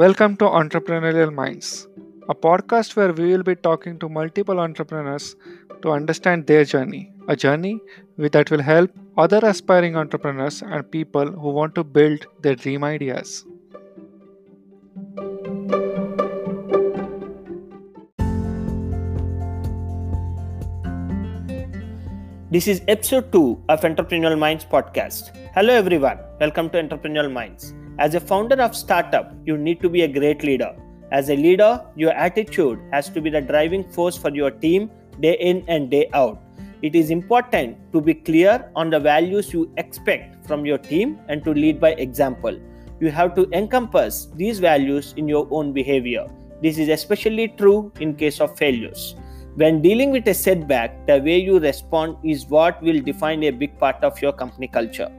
Welcome to Entrepreneurial Minds, a podcast where we will be talking to multiple entrepreneurs to understand their journey, a journey that will help other aspiring entrepreneurs and people who want to build their dream ideas. This is episode 2 of Entrepreneurial Minds podcast. Hello everyone, welcome to Entrepreneurial Minds. As a founder of startup, you need to be a great leader. As a leader, your attitude has to be the driving force for your team day in and day out. It is important to be clear on the values you expect from your team and to lead by example. You have to encompass these values in your own behavior. This is especially true in case of failures. When dealing with a setback, the way you respond is what will define a big part of your company culture.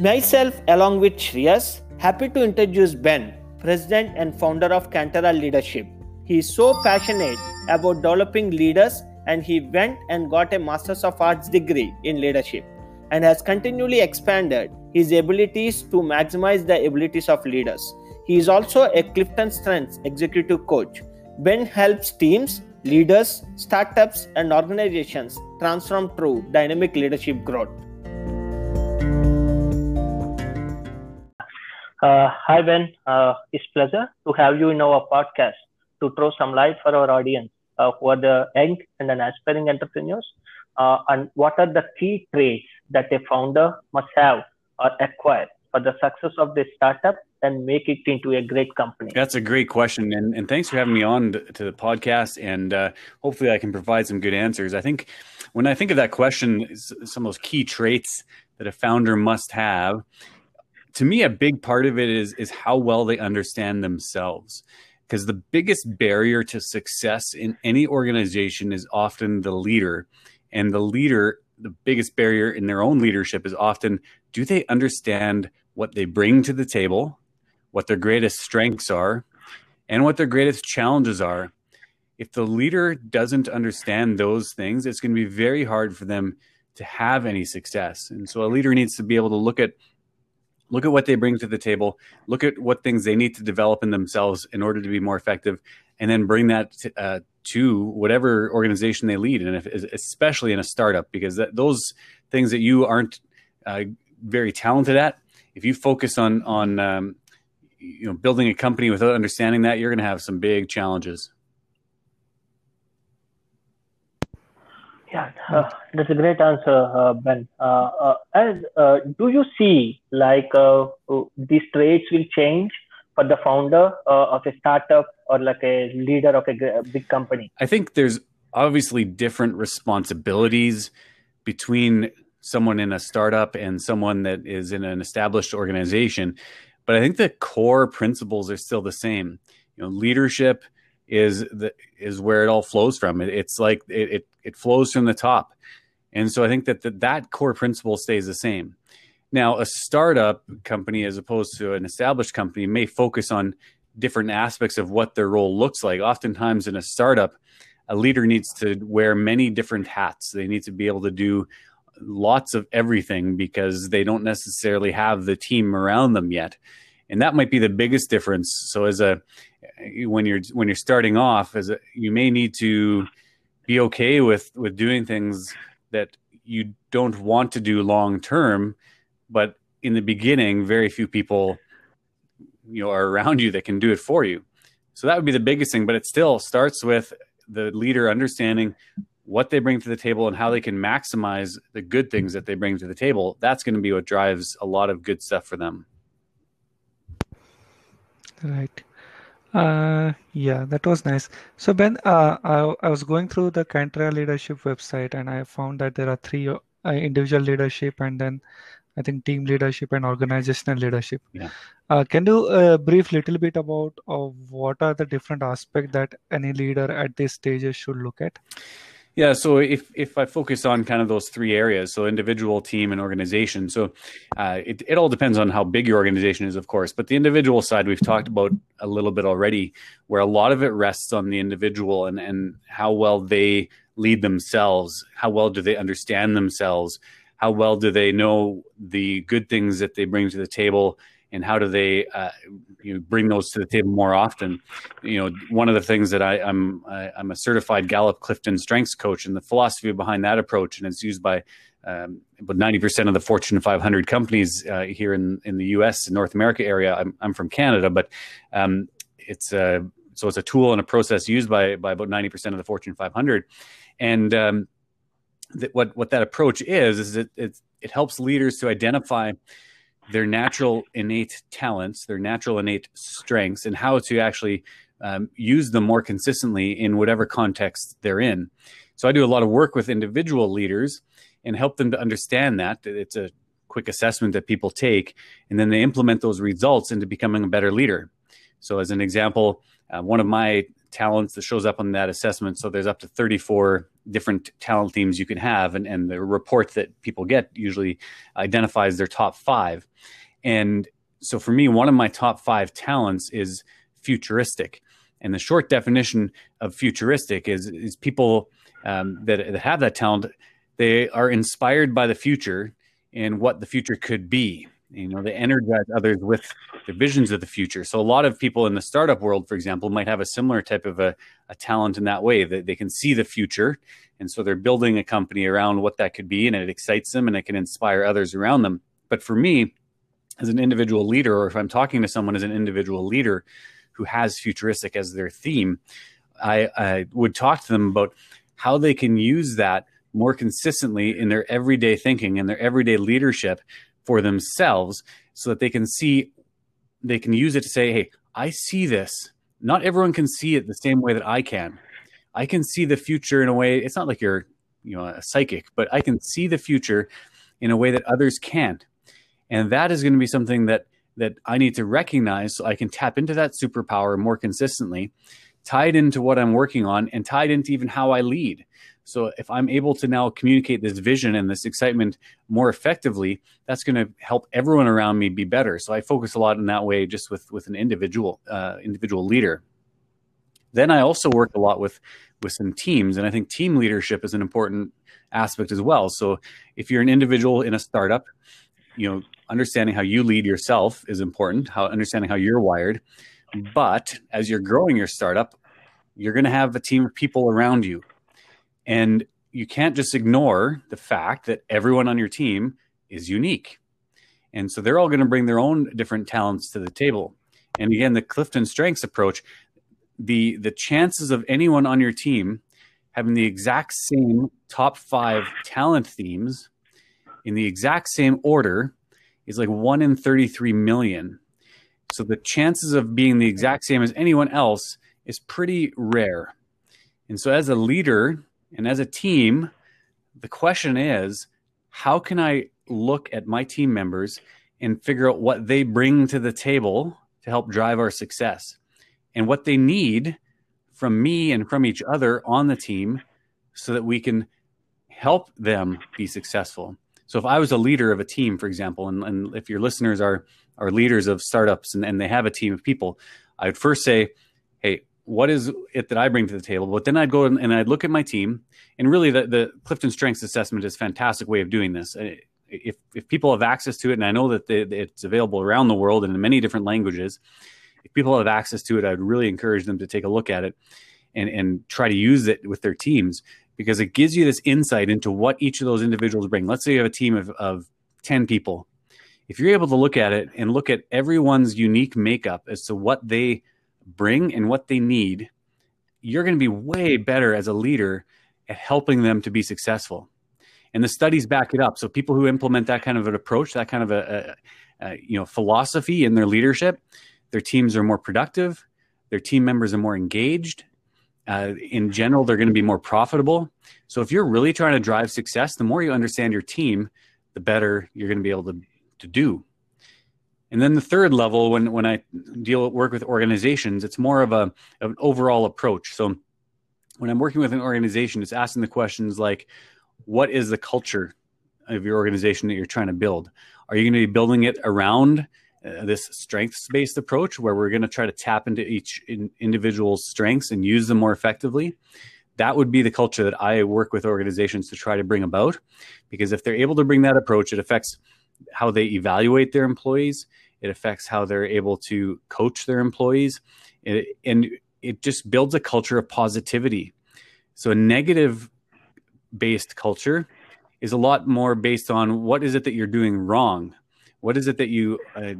Myself, along with Shreyas, happy to introduce Ben, president and founder of Cantera Leadership. He is so passionate about developing leaders and he went and got a Masters of Arts degree in leadership and has continually expanded his abilities to maximize the abilities of leaders. He is also a Clifton Strengths executive coach. Ben helps teams leaders, startups, and organizations transform through dynamic leadership growth. Uh, hi, Ben. Uh, it's pleasure to have you in our podcast to throw some light for our audience uh, who are the young and an aspiring entrepreneurs. Uh, and what are the key traits that a founder must have or acquire for the success of this startup and make it into a great company? That's a great question, and and thanks for having me on to the podcast. And uh, hopefully, I can provide some good answers. I think when I think of that question, some of those key traits that a founder must have. To me, a big part of it is is how well they understand themselves. Because the biggest barrier to success in any organization is often the leader, and the leader the biggest barrier in their own leadership is often do they understand what they bring to the table what their greatest strengths are, and what their greatest challenges are. If the leader doesn't understand those things, it's going to be very hard for them to have any success. And so a leader needs to be able to look at look at what they bring to the table, look at what things they need to develop in themselves in order to be more effective, and then bring that to, uh, to whatever organization they lead, and if, especially in a startup, because that, those things that you aren't uh, very talented at, if you focus on on um, you know building a company without understanding that you're going to have some big challenges yeah. Uh, that's a great answer uh, ben. Uh, uh as uh, do you see like uh, these traits will change for the founder of a startup or like a leader of a big company? I think there's obviously different responsibilities between someone in a startup and someone that is in an established organization but I think the core principles are still the same. You know, leadership is the is where it all flows from. It, it's like it, it, it flows from the top, and so I think that the, that core principle stays the same. Now, a startup company, as opposed to an established company, may focus on different aspects of what their role looks like. Oftentimes, in a startup, a leader needs to wear many different hats. They need to be able to do lots of everything because they don't necessarily have the team around them yet and that might be the biggest difference. So as a when you're when you're starting off as a you may need to be okay with with doing things that you don't want to do long term but in the beginning very few people you know are around you that can do it for you. So that would be the biggest thing but it still starts with the leader understanding what they bring to the table and how they can maximize the good things that they bring to the table. That's going to be what drives a lot of good stuff for them right. Uh, yeah that was nice. So ben uh, I, I was going through the Cantera leadership website and i found that there are three uh, individual leadership and then i think team leadership and organizational leadership. Yeah. Uh, can you uh, brief little bit about uh, what are the different aspects that any leader at this stages should look at yeah, so if if I focus on kind of those three areas, so individual, team, and organization, so uh, it it all depends on how big your organization is, of course. But the individual side, we've talked about a little bit already, where a lot of it rests on the individual and and how well they lead themselves, how well do they understand themselves, how well do they know the good things that they bring to the table, and how do they uh, you know, bring those to the table more often? You know one of the things that I, i'm I, i'm a certified gallup clifton strengths coach and the philosophy behind that approach and it's used by um, about 90% of the fortune 500 companies uh, here in, in the us and north america area. I'm, I'm from canada but um, it's a so it's a tool and a process used by by about 90% of the fortune 500 and um, what what that approach is is it, it it helps leaders to identify their natural innate talents, their natural innate strengths, and how to actually um, use them more consistently in whatever context they're in. So I do a lot of work with individual leaders and help them to understand that. It's a quick assessment that people take, and then they implement those results into becoming a better leader. So, as an example, uh, one of my talents that shows up on that assessment. So there's up to 34 different talent themes you can have, and, and the report that people get usually identifies their top five. And so for me, one of my top five talents is futuristic. And the short definition of futuristic is, is people um, that, that have that talent, they are inspired by the future and what the future could be you know they energize others with their visions of the future. So a lot of people in the startup world for example might have a similar type of a, a talent in that way that they can see the future. And so they're building a company around what that could be and it excites them and it can inspire others around them. But for me as an individual leader or if i'm talking to someone as an individual leader who has futuristic as their theme i, I would talk to them about how they can use that more consistently in their everyday thinking and their everyday leadership for themselves so that they can see they can use it to say hey i see this. Not everyone can see it the same way that i can. I can see the future in a way it's not like you're you know a psychic but i can see the future in a way that others can't. And that is going to be something that that i need to recognize so i can tap into that superpower more consistently tied into what i'm working on and tied into even how i lead so if I'm able to now communicate this vision and this excitement more effectively, that's going to help everyone around me be better. So I focus a lot in that way, just with with an individual uh, individual leader. Then I also work a lot with with some teams, and I think team leadership is an important aspect as well. So if you're an individual in a startup, you know, understanding how you lead yourself is important. How understanding how you're wired, but as you're growing your startup, you're going to have a team of people around you and you can't just ignore the fact that everyone on your team is unique. And so they're all going to bring their own different talents to the table. And again, the Clifton Strengths approach, the the chances of anyone on your team having the exact same top five talent themes in the exact same order is like one in 33 million. So the chances of being the exact same as anyone else is pretty rare. And so as a leader, and as a team, the question is how can I look at my team members and figure out what they bring to the table to help drive our success and what they need from me and from each other on the team so that we can help them be successful. So if I was a leader of a team, for example, and, and if your listeners are are leaders of startups and, and they have a team of people, I would first say, what is it that I bring to the table? But then I'd go and I'd look at my team, and really the, the Clifton Strengths Assessment is a fantastic way of doing this. If if people have access to it, and I know that it's available around the world and in many different languages, if people have access to it, I'd really encourage them to take a look at it and and try to use it with their teams because it gives you this insight into what each of those individuals bring. Let's say you have a team of, of ten people. If you're able to look at it and look at everyone's unique makeup as to what they bring and what they need, you're going to be way better as a leader at helping them to be successful. And the studies back it up. So people who implement that kind of an approach, that kind of a, a, a you know philosophy in their leadership, their teams are more productive, their team members are more engaged. Uh, in general, they're going to be more profitable. So if you're really trying to drive success, the more you understand your team, the better you're going to be able to, to do. And then the third level, when when I deal work with organizations, it's more of a of an overall approach. So when I'm working with an organization, it's asking the questions like, what is the culture of your organization that you're trying to build? Are you going to be building it around uh, this strengths based approach where we're going to try to tap into each in, individual's strengths and use them more effectively? That would be the culture that I work with organizations to try to bring about. Because if they're able to bring that approach, it affects how they evaluate their employees. It affects how they're able to coach their employees. It, and it just builds a culture of positivity. So a negative based culture is a lot more based on what is it that you're doing wrong? What is it that you uh,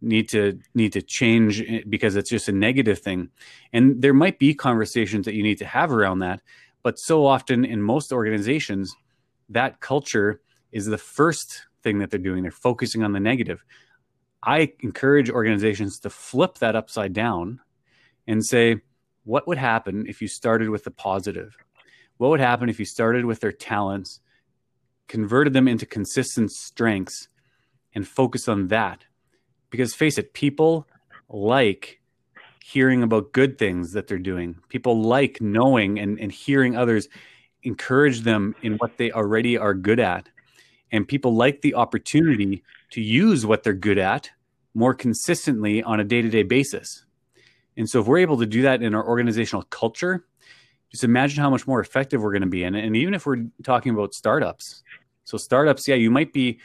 need to need to change eh, because it's just a negative thing? And there might be conversations that you need to have around that, but so often in most organizations, that culture is the first thing that they're doing. They're focusing on the negative. I encourage organizations to flip that upside down and say, what would happen if you started with the positive? What would happen if you started with their talents, converted them into consistent strengths, and focused on that? Because face it, people like hearing about good things that they're doing. People like knowing and, and hearing others encourage them in what they already are good at. And people like the opportunity to use what they're good at more consistently on a day to day basis. And so, if we're able to do that in our organizational culture, just imagine how much more effective we're going to be. And, and even if we're talking about startups, so startups, yeah, you might be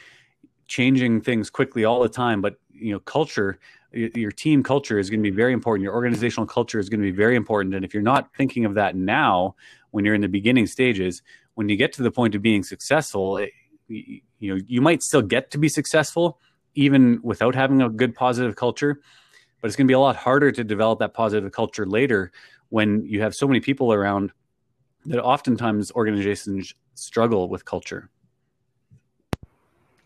changing things quickly all the time, but you know, culture, your team culture is going to be very important. Your organizational culture is going to be very important. And if you're not thinking of that now, when you're in the beginning stages, when you get to the point of being successful, you know, you might still get to be successful even without having a good positive culture, but it's going to be a lot harder to develop that positive culture later when you have so many people around that oftentimes organizations struggle with culture.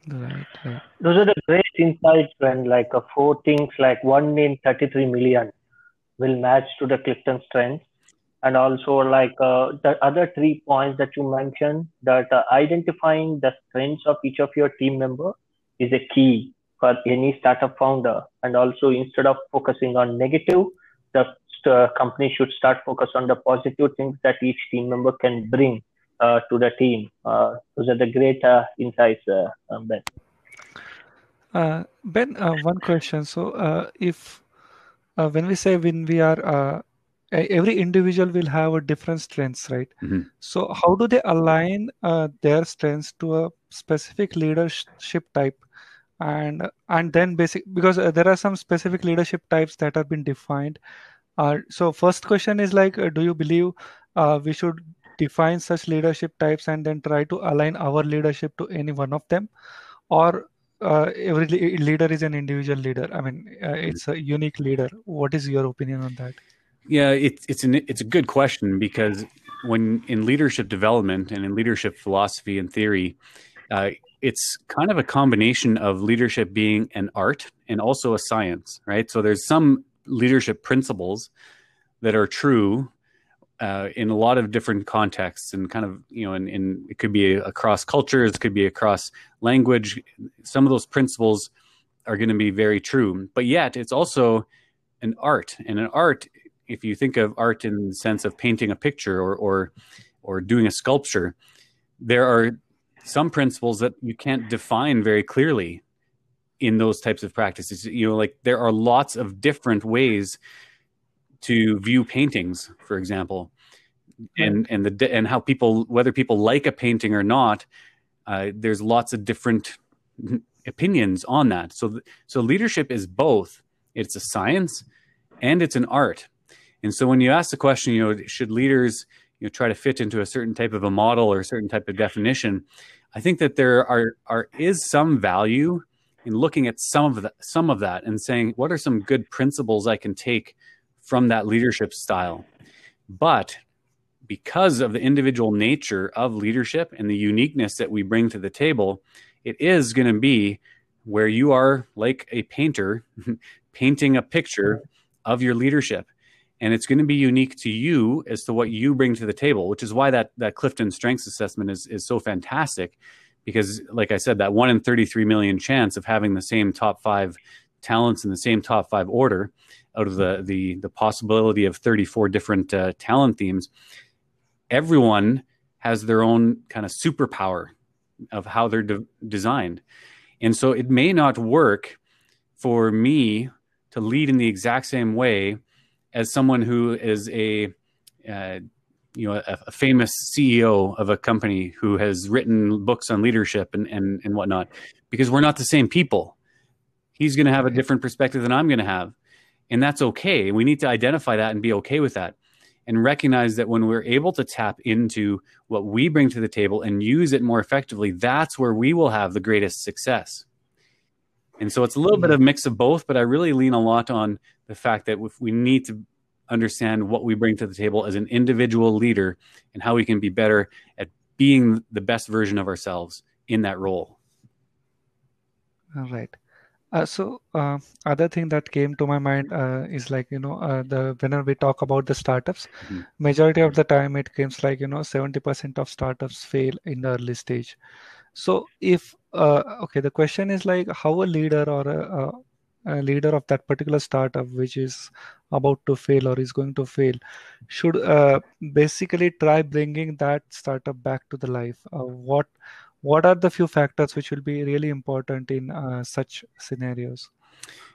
Right, right. Those are the great insights when like a four things like one in 33 million will match to the Clifton strengths. And also like uh, the other three points that you mentioned that uh, identifying the strengths of each of your team member is a key for any startup founder. And also instead of focusing on negative, the uh, company should start focus on the positive things that each team member can bring uh, to the team. Uh, those are the great uh, insights, um, Ben. ben, one question. So, if when we say when we are every individual will have a different strengths right? Mm-hmm. so how do they align uh, their strengths to a specific leadership type? And and then basic because uh, there are some specific leadership types that have been defined. Uh, so first question is like do you believe we should define such leadership types and then try to align our leadership to any one of them? Or uh, every leader is an individual leader. I mean uh, it's a unique leader. What is your opinion on that yeah it's it's an it's a good question because when in leadership development and in leadership philosophy and theory uh, it's kind of a combination of leadership being an art and also a science right? So there's some leadership principles that are true uh, in a lot of different contexts and kind of you know in, in it could be across cultures it could be across language. Some of those principles are going to be very true but yet it's also an art and an art if you think of art in the sense of painting a picture or or or doing a sculpture there are some principles that you can't define very clearly in those types of practices you know like there are lots of different ways to view paintings, for example, and and the and how people whether people like a painting or not. Uh, there's lots of different opinions on that. So so leadership is both. It's a science and it's an art. And so when you ask the question, you know, should leaders you know try to fit into a certain type of a model or a certain type of definition? I think that there are are is some value in looking at some of the, some of that and saying what are some good principles I can take from that leadership style. But because of the individual nature of leadership and the uniqueness that we bring to the table, it is going to be where you are like a painter painting a picture of your leadership. And it's going to be unique to you as to what you bring to the table, which is why that, that Clifton Strengths Assessment is, is so fantastic. Because, like I said, that one in 33 million chance of having the same top five talents in the same top five order out of the the the possibility of 34 different uh, talent themes everyone has their own kind of superpower of how they're de- designed and so it may not work for me to lead in the exact same way as someone who is a uh, you know a, a, famous CEO of a company who has written books on leadership and, and and whatnot because we're not the same people He's going to have a different perspective than I'm going to have. And that's okay. We need to identify that and be okay with that and recognize that when we're able to tap into what we bring to the table and use it more effectively, that's where we will have the greatest success. And so it's a little bit of mix of both, but I really lean a lot on the fact that we need to understand what we bring to the table as an individual leader and how we can be better at being the best version of ourselves in that role. All right. Uh, so uh, other thing that came to my mind uh, is like you know uh, the whenever we talk about the startups, Mhm. majority of the time it comes like you know seventy percent of startups fail in the early stage. So if uh, okay, the question is like how a leader or a, a, leader of that particular startup which is about to fail or is going to fail should uh, basically try bringing that startup back to the life. Uh, what what are the few factors which will be really important in uh, such scenarios?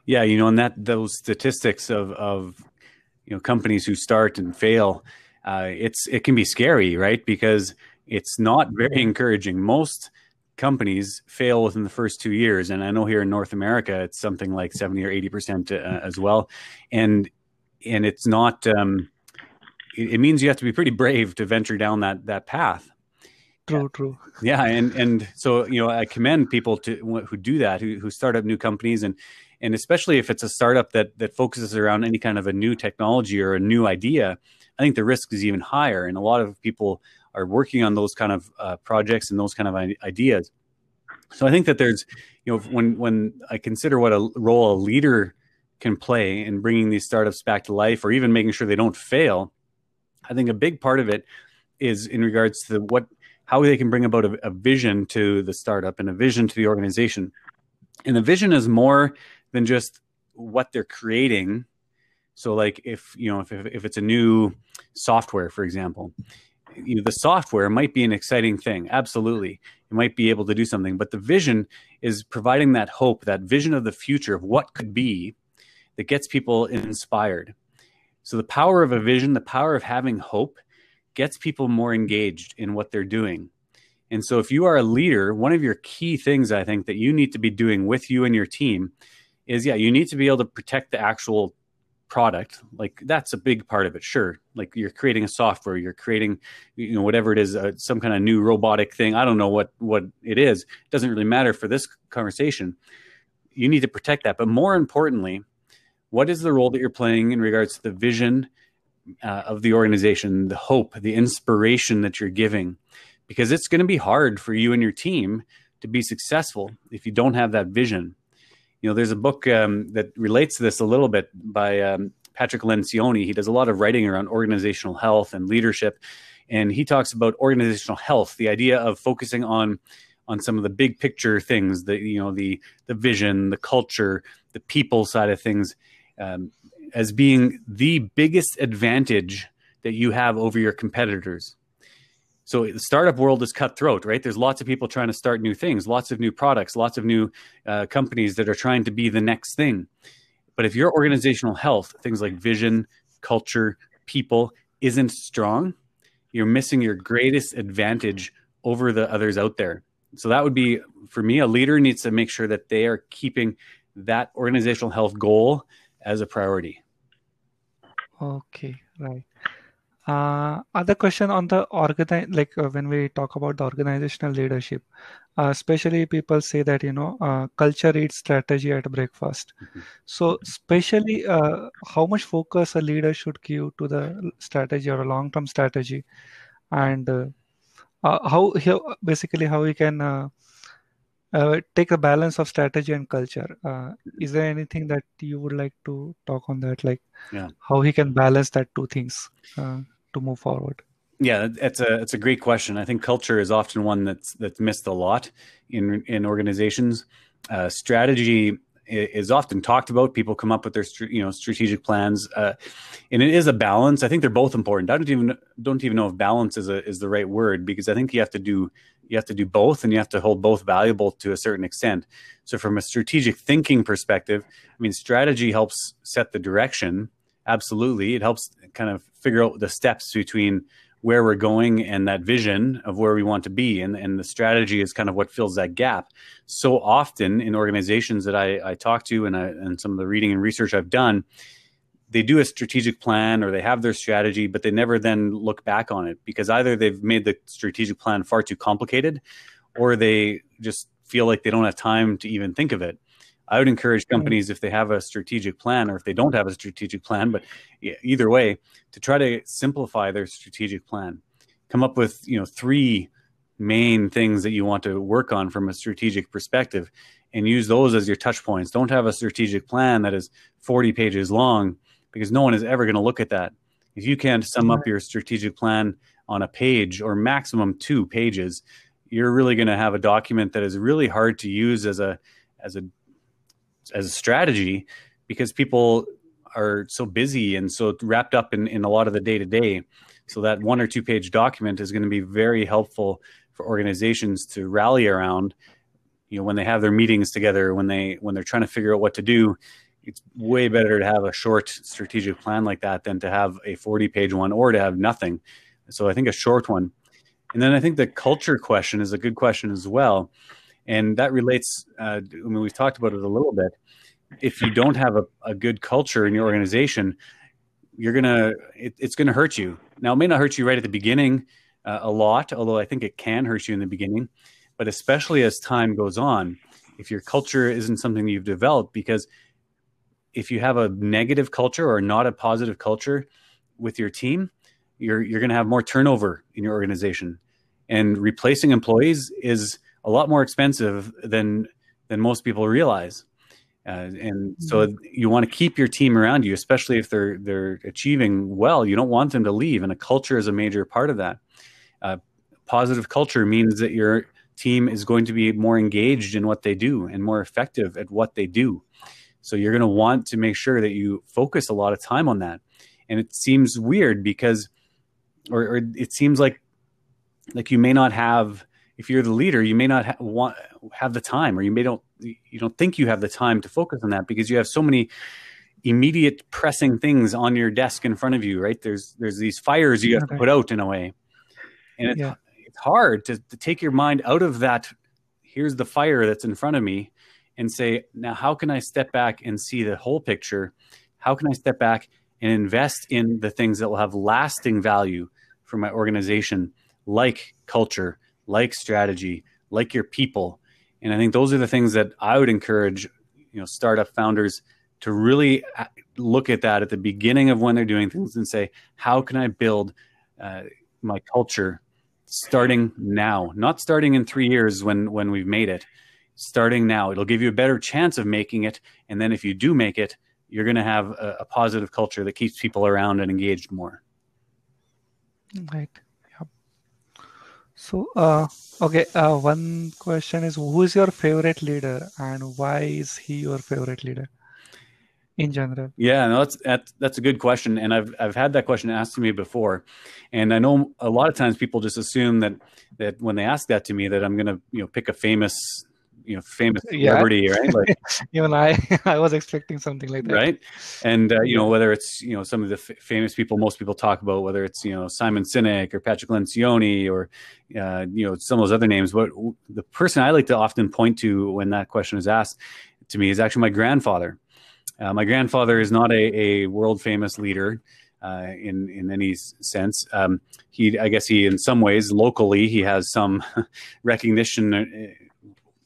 Yeah, you know, and that those statistics of of you know companies who start and fail, uh, it's it can be scary, right? Because it's not very encouraging. Most companies fail within the first two years, and I know here in North America, it's something like seventy or eighty percent uh, as well, and and it's not. Um, it, it means you have to be pretty brave to venture down that that path. True, true. Yeah, and and so you know, I commend people to who do that, who who start up new companies, and and especially if it's a startup that that focuses around any kind of a new technology or a new idea, I think the risk is even higher, and a lot of people are working on those kind of uh, projects and those kind of ideas. So I think that there's, you know, when when I consider what a role a leader can play in bringing these startups back to life, or even making sure they don't fail, I think a big part of it is in regards to what how they can bring about a, a vision to the startup and a vision to the organization. And the vision is more than just what they're creating. So, like if you know if if it's a new software, for example, you know the software might be an exciting thing. Absolutely, you might be able to do something, but the vision is providing that hope, that vision of the future of what could be, that gets people inspired. So the power of a vision, the power of having hope, gets people more engaged in what they're doing. And so, if you are a leader, one of your key things I think that you need to be doing with you and your team is yeah, you need to be able to protect the actual product. Like, that's a big part of it, sure. Like, you're creating a software, you're creating, you know, whatever it is, uh, some kind of new robotic thing. I don't know what, what it is. It doesn't really matter for this conversation. You need to protect that. But more importantly, what is the role that you're playing in regards to the vision uh, of the organization, the hope, the inspiration that you're giving, because it's going to be hard for you and your team to be successful if you don't have that vision. You know, there's a book um, that relates to this a little bit by um, Patrick Lencioni. He does a lot of writing around organizational health and leadership, and he talks about organizational health, the idea of focusing on on some of the big picture things, the you know the the vision, the culture, the people side of things. Um, as being the biggest advantage that you have over your competitors. So the startup world is cutthroat, right? There's lots of people trying to start new things, lots of new products, lots of new uh, companies that are trying to be the next thing. But if your organizational health, things like vision, culture, people, isn't strong, you're missing your greatest advantage over the others out there. So that would be for me, a leader needs to make sure that they are keeping that organizational health goal as a priority. Okay, right. Uh, other question on the organize like uh, when we talk about the organizational leadership, uh, especially people say that you know uh, culture eats strategy at breakfast. Mhm. So, especially uh, how much focus a leader should give to the strategy or a long-term strategy, and uh, uh, how he, basically how we can uh, take a balance of strategy and culture. Uh, is there anything that you would like to talk on that, like Yeah. how he can balance that two things uh, to move forward? Yeah, it's a it's a great question. I think culture is often one that's that's missed a lot in in organizations. Uh, strategy is often talked about. People come up with their you know strategic plans, uh, and it is a balance. I think they're both important. I don't even don't even know if balance is a is the right word because I think you have to do you have to do both, and you have to hold both valuable to a certain extent. So, from a strategic thinking perspective, I mean, strategy helps set the direction. Absolutely, it helps kind of figure out the steps between where we're going and that vision of where we want to be. And, and the strategy is kind of what fills that gap. So often in organizations that I, I talk to and, I, and some of the reading and research I've done, they do a strategic plan or they have their strategy, but they never then look back on it because either they've made the strategic plan far too complicated or they just feel like they don't have time to even think of it. I would encourage companies if they have a strategic plan or if they don't have a strategic plan, but either way, to try to simplify their strategic plan. Come up with, you know, three main things that you want to work on from a strategic perspective and use those as your touch points. Don't have a strategic plan that is 40 pages long because no one is ever going to look at that. If you can't sum up your strategic plan on a page or maximum two pages, you're really going to have a document that is really hard to use as a as a as a strategy because people are so busy and so wrapped up in, in a lot of the day to day. So that one or two page document is going to be very helpful for organizations to rally around. You know, when they have their meetings together, when they when they're trying to figure out what to do, it's way better to have a short strategic plan like that than to have a 40 page one or to have nothing. So I think a short one. And then I think the culture question is a good question as well. And that relates, uh, I mean, we've talked about it a little bit. If you don't have a, a good culture in your organization, you're going to, it, it's going to hurt you. Now, it may not hurt you right at the beginning uh, a lot, although I think it can hurt you in the beginning. But especially as time goes on, if your culture isn't something you've developed, because if you have a negative culture or not a positive culture with your team, you're you're going to have more turnover in your organization, and replacing employees is a lot more expensive than than most people realize. Uh, and so mm-hmm. you want to keep your team around you, especially if they're they're achieving well. You don't want them to leave, and a culture is a major part of that. Uh, positive culture means that your team is going to be more engaged in what they do and more effective at what they do. So you're going to want to make sure that you focus a lot of time on that. And it seems weird because, or, or it seems like, like you may not have, if you're the leader, you may not ha- want have the time, or you may don't, you don't think you have the time to focus on that because you have so many immediate pressing things on your desk in front of you. Right? There's there's these fires you have to put out in a way, and it's yeah. it's hard to, to take your mind out of that. Here's the fire that's in front of me, and say, now how can I step back and see the whole picture? How can I step back and invest in the things that will have lasting value for my organization, like culture, like strategy, like your people? And I think those are the things that I would encourage, you know, startup founders to really uh, look at that at the beginning of when they're doing things and say, how can I build uh, my culture starting now, not starting in three years when when we've made it, starting now. It'll give you a better chance of making it. And then if you do make it, you're going to have a, a positive culture that keeps people around and engaged more. Right. Yep. So, uh, okay. Uh, one question is who is your favorite leader and why is he your favorite leader? in general? Yeah, no, that's, that's that's a good question, and I've I've had that question asked to me before, and I know a lot of times people just assume that that when they ask that to me that I'm going to you know pick a famous you know famous celebrity, yeah. right? Like even I, I was expecting something like that, right? And uh, you know whether it's you know some of the f- famous people most people talk about, whether it's you know Simon Sinek or Patrick Lencioni or uh, you know some of those other names. But the person I like to often point to when that question is asked to me is actually my grandfather. Uh, my grandfather is not a, a world famous leader. Uh, in in any sense. Um, he, I guess, he in some ways locally he has some recognition uh,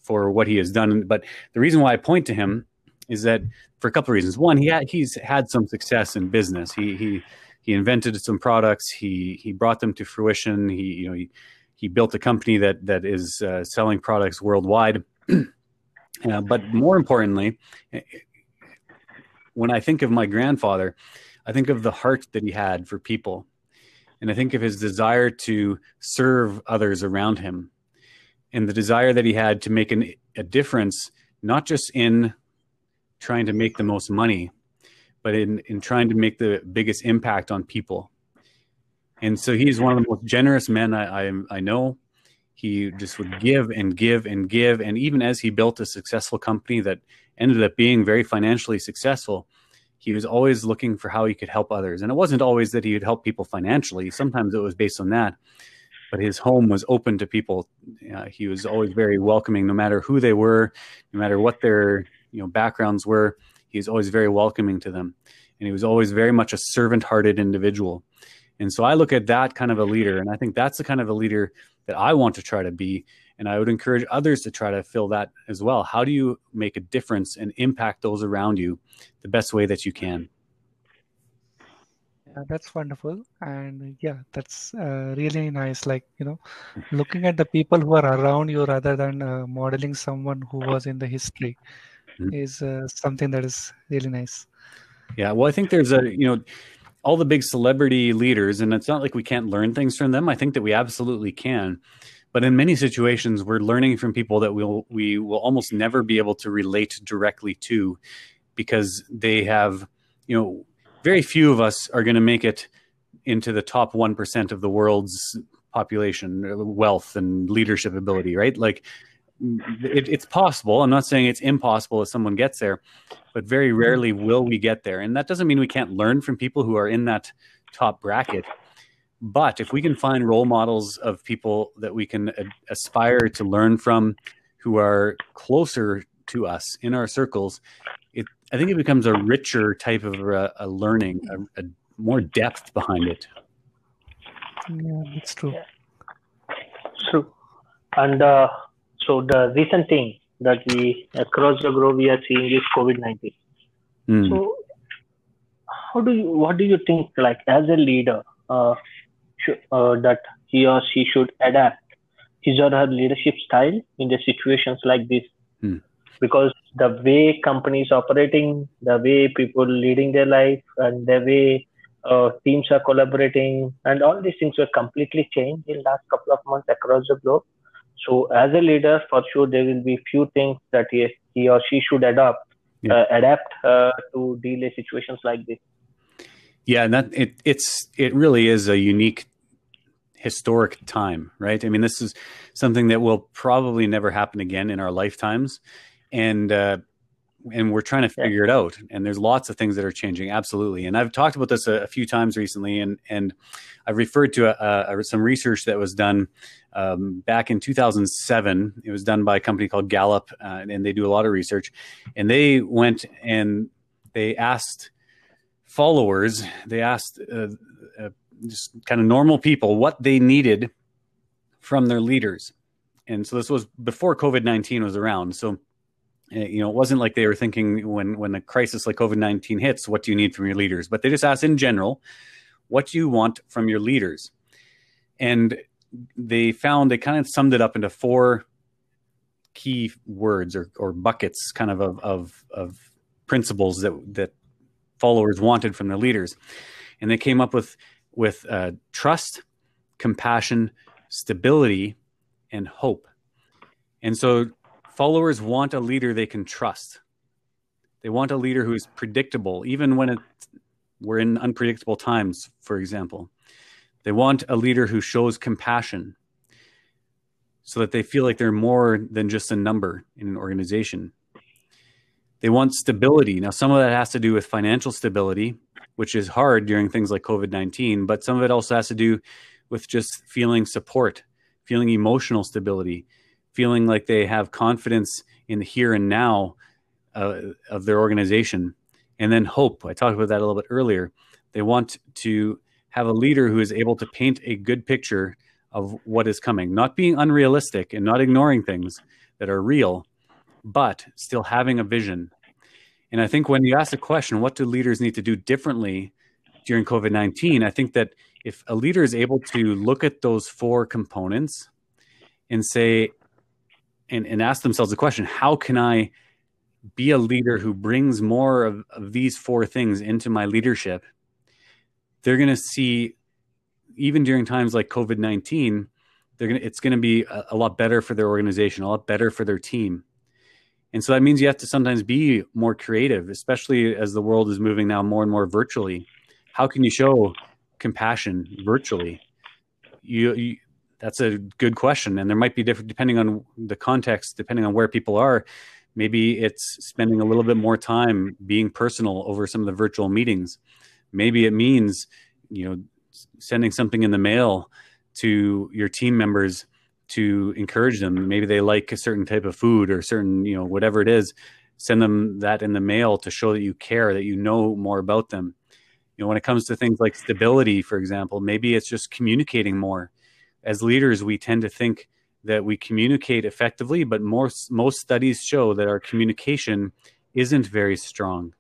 for what he has done. But the reason why I point to him is that for a couple of reasons. One, he he's had some success in business. He he he invented some products. He he brought them to fruition. He you know he he built a company that that is uh, selling products worldwide. uh, but more importantly, when I think of my grandfather, I think of the heart that he had for people. And I think of his desire to serve others around him and the desire that he had to make an, a difference, not just in trying to make the most money, but in, in trying to make the biggest impact on people. And so he's one of the most generous men I, I, I know. He just would give and give and give. And even as he built a successful company that ended up being very financially successful, he was always looking for how he could help others. And it wasn't always that he would help people financially. Sometimes it was based on that. But his home was open to people. Uh, he was always very welcoming, no matter who they were, no matter what their you know backgrounds were. He was always very welcoming to them, and he was always very much a servant-hearted individual. And so I look at that kind of a leader, and I think that's the kind of a leader that I want to try to be. And I would encourage others to try to fill that as well. How do you make a difference and impact those around you the best way that you can? Yeah, that's wonderful. And yeah, that's uh, really nice. Like, you know, looking at the people who are around you rather than uh, modeling someone who was in the history Mhm. is uh, something that is really nice. Yeah, well, I think there's a, you know, all the big celebrity leaders, and it's not like we can't learn things from them. I think that we absolutely can. But in many situations, we're learning from people that we'll, we will almost never be able to relate directly to because they have, you know, very few of us are going to make it into the top 1% of the world's population, wealth, and leadership ability, right? Like, it, it's possible. I'm not saying it's impossible if someone gets there, but very rarely will we get there. And that doesn't mean we can't learn from people who are in that top bracket. But if we can find role models of people that we can aspire to learn from who are closer to us in our circles, I think it becomes a richer type of a, a learning, a, a more depth behind it. Yeah, that's true. True. And uh, so the recent thing that we across the globe we are seeing is COVID nineteen. Mm. So how do you what do you think like as a leader uh, should, uh, that he or she should adapt his or her leadership style in the situations like this? Hmm. Because the way companies operating, the way people leading their life, and the way uh, teams are collaborating, and all these things were completely changed in the last couple of months across the globe. So as a leader, for sure there will be few things that he, he or she should adopt, Yeah. uh, adapt uh, to deal with situations like this. Yeah, and that it it's it really is a unique historic time, right? I mean, this is something that will probably never happen again in our lifetimes, and uh, and we're trying to figure it out. And there's lots of things that are changing, absolutely. And I've talked about this a, a few times recently, and and I've referred to a, a, some research that was done um, back in 2007. It was done by a company called Gallup, uh, and they do a lot of research. And they went and they asked followers, they asked uh, uh, just kind of normal people what they needed from their leaders. And so this was before COVID 19 was around. So, you know, it wasn't like they were thinking when, when a crisis like COVID 19 hits, what do you need from your leaders? But they just asked in general, what do you want from your leaders? And they found they kind of summed it up into four key words or, or buckets kind of, of of of principles that that followers wanted from their leaders and they came up with with uh, trust compassion stability and hope and so followers want a leader they can trust they want a leader who is predictable even when we're in unpredictable times for example they want a leader who shows compassion so that they feel like they're more than just a number in an organization. They want stability. Now, some of that has to do with financial stability, which is hard during things like COVID 19, but some of it also has to do with just feeling support, feeling emotional stability, feeling like they have confidence in the here and now uh, of their organization. And then hope. I talked about that a little bit earlier. They want to have a leader who is able to paint a good picture of what is coming, not being unrealistic and not ignoring things that are real, but still having a vision. And I think when you ask the question, what do leaders need to do differently during COVID 19? I think that if a leader is able to look at those four components and say, and, and ask themselves the question, how can I be a leader who brings more of, of these four things into my leadership? They're going to see even during times like COVID nineteen, they're gonna it's gonna be a, a, lot better for their organization, a lot better for their team. And so that means you have to sometimes be more creative, especially as the world is moving now more and more virtually. How can you show compassion virtually? You, you that's a good question, and there might be different depending on the context, depending on where people are. Maybe it's spending a little bit more time being personal over some of the virtual meetings. Maybe it means, you know, sending something in the mail to your team members to encourage them. Maybe they like a certain type of food or certain, you know, whatever it is. Send them that in the mail to show that you care, that you know more about them. You know, when it comes to things like stability, for example, maybe it's just communicating more. As leaders, we tend to think that we communicate effectively, but most most studies show that our communication isn't very strong.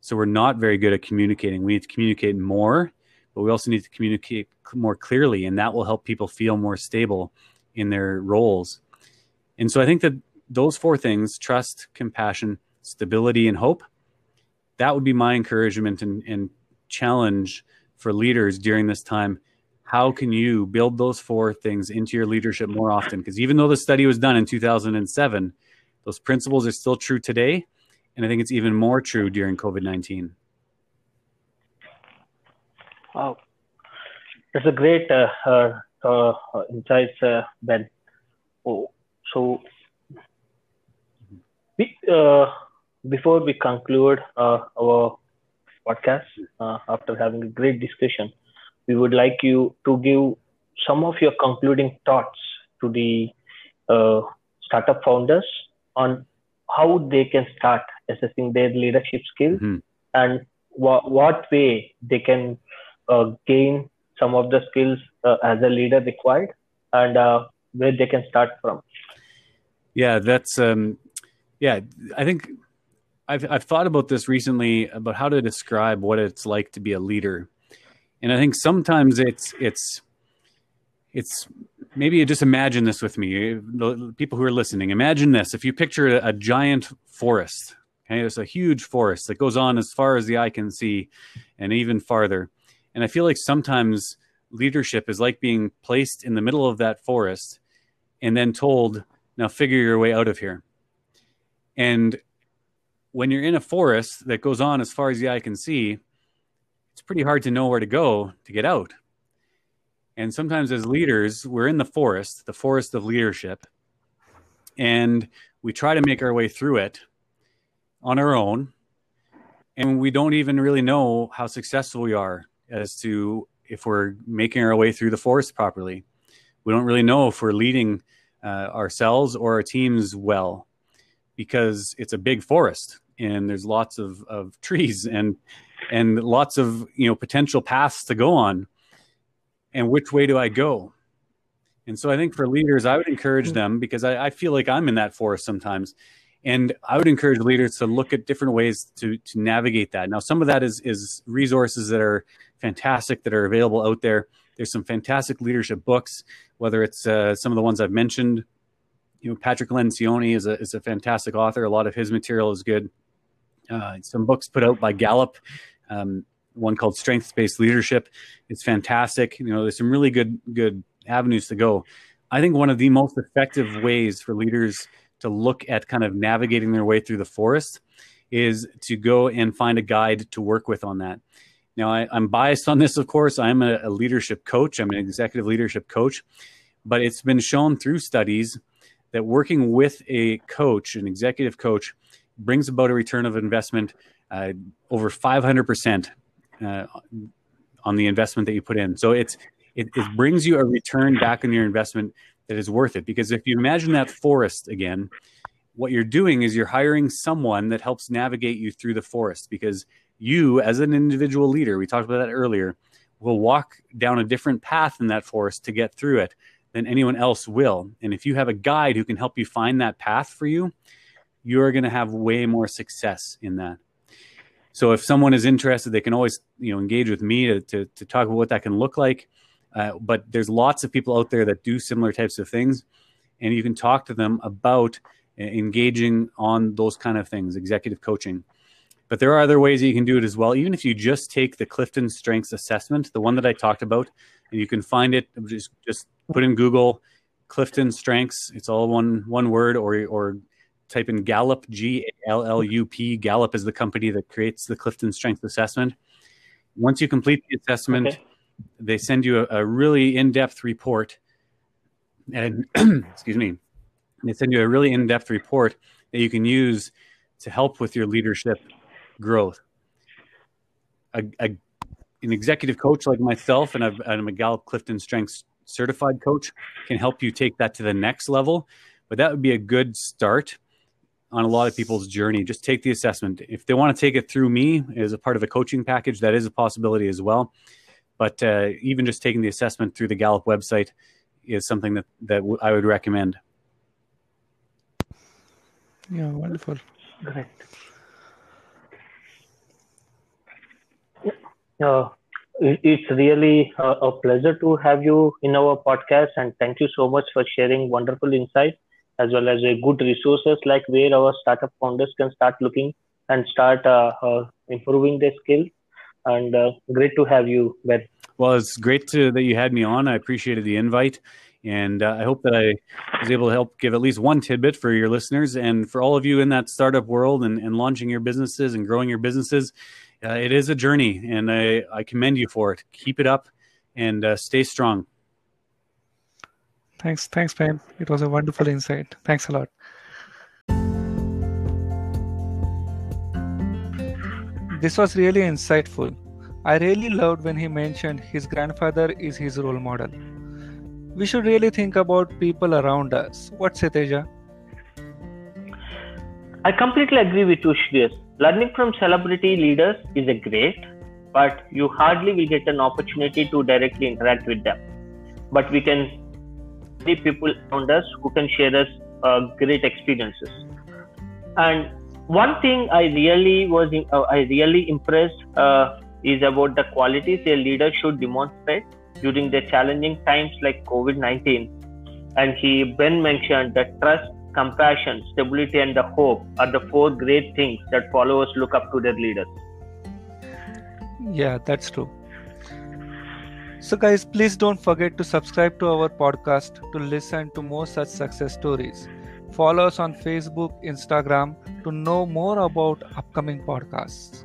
So we're not very good at communicating. We need to communicate more, but we also need to communicate more clearly, and that will help people feel more stable in their roles. And so I think that those four things trust, compassion, stability, and hope that would be my encouragement and, and challenge for leaders during this time. How can you build those four things into your leadership more often? Because even though the study was done in 2007, those principles are still true today. And I think it's even more true during COVID 19. Wow. That's a great uh, uh, uh, insights, uh, Ben. Oh, so, we, uh, before we conclude uh, our podcast, after having a great discussion, we would like you to give some of your concluding thoughts to the uh, startup founders on how they can start assessing their leadership skills Mm-hmm. and wha- what way they can uh, gain some of the skills uh, as a leader required and uh, where they can start from. Yeah, that's um, yeah. I think I've I've thought about this recently about how to describe what it's like to be a leader, and I think sometimes it's it's it's maybe just imagine this with me, the people who are listening. Imagine this: if you picture a, a giant forest, okay, it's a huge forest that goes on as far as the eye can see, and even farther. And I feel like sometimes leadership is like being placed in the middle of that forest, and then told now figure your way out of here. And when you're in a forest that goes on as far as the eye can see, it's pretty hard to know where to go to get out. And sometimes as leaders, we're in the forest, the forest of leadership, and we try to make our way through it on our own. And we don't even really know how successful we are as to if we're making our way through the forest properly. We don't really know if we're leading uh, ourselves or our teams well because it's a big forest and there's lots of, of trees and and lots of you know potential paths to go on. And which way do i go? And so i think for leaders i would encourage them because i, I feel like i'm in that forest sometimes. And i would encourage leaders to look at different ways to to navigate that. Now some of that is is resources that are fantastic that are available out there. There's some fantastic leadership books whether it's uh, some of the ones i've mentioned. You know patrick lencioni is a, is a fantastic author. A lot of his material is good uh, some books put out by gallup um, one called strengths based leadership. It's fantastic. You know there's some really good good avenues to go. I think one of the most effective ways for leaders to look at kind of navigating their way through the forest is to go and find a guide to work with on that. Now I, i'm biased on this of course. I'm a, a leadership coach. I'm an executive leadership coach. But it's been shown through studies that working with a coach an executive coach brings about a return of investment uh, over 500% uh, on the investment that you put in. So it's it, it brings you a return back on your investment that is worth it. Because if you imagine that forest again, what you're doing is you're hiring someone that helps navigate you through the forest. Because you, as an individual leader, we talked about that earlier, will walk down a different path in that forest to get through it than anyone else will. And if you have a guide who can help you find that path for you, you're going to have way more success in that. So if someone is interested, they can always you know engage with me to to, to talk about what that can look like. Uh, but there's lots of people out there that do similar types of things, and you can talk to them about uh, engaging on those kind of things, executive coaching. But there are other ways that you can do it as well. Even if you just take the Clifton Strengths Assessment, the one that I talked about, and you can find it. Just just put in Google Clifton Strengths. It's all one one word, or or type in Gallup, G A L L U P. Gallup is the company that creates the Clifton Strength Assessment. Once you complete the assessment, Okay. they send you a, a really in depth report. And excuse me, they send you a really in depth report that you can use to help with your leadership growth. A, a, an executive coach like myself, and I'm a Gallup Clifton Strengths certified coach, can help you take that to the next level. But that would be a good start on a lot of people's journey. Just take the assessment. If they want to take it through me as a part of a coaching package, that is a possibility as well. But uh, even just taking the assessment through the Gallup website is something that that w- I would recommend. Yeah, wonderful. Great. Uh, it's really a, a pleasure to have you in our podcast, and thank you so much for sharing wonderful insight as well as a good resources like where our startup founders can start looking and start uh, uh, improving their skills. And uh, great to have you, Ben. Well, it's great to, that you had me on. I appreciated the invite. And uh, I hope that I was able to help give at least one tidbit for your listeners and for all of you in that startup world and, and launching your businesses and growing your businesses. Uh, it is a journey, and I, I commend you for it. Keep it up and uh, stay strong. Thanks, thanks, Ben. It was a wonderful insight. Thanks a lot. This was really insightful. I really loved when he mentioned his grandfather is his role model. We should really think about people around us. What say, Teja? I completely agree with you, Shreyas. Learning from celebrity leaders is a great, but you hardly will get an opportunity to directly interact with them. But we can see people around us who can share us uh, great experiences. And one thing I really was uh, I really impressed uh, is about the qualities a leader should demonstrate during the challenging times like COVID 19. And he Ben mentioned that trust, compassion, stability, and the hope are the four great things that followers look up to their leaders. Yeah, that's true. So, guys, please don't forget to subscribe to our podcast to listen to more such success stories. Follow us on Facebook, Instagram to know more about upcoming podcasts.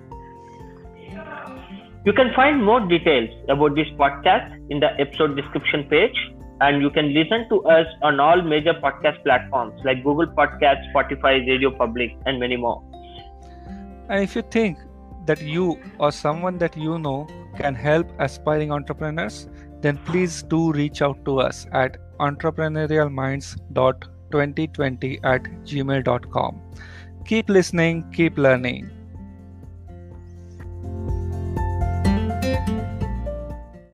You can find more details about this podcast in the episode description page, and you can listen to us on all major podcast platforms like Google Podcasts, Spotify, Radio Public, and many more. And if you think that you or someone that you know can help aspiring entrepreneurs, then please do reach out to us at entrepreneurialminds.2020 at gmail.com. Keep listening, keep learning.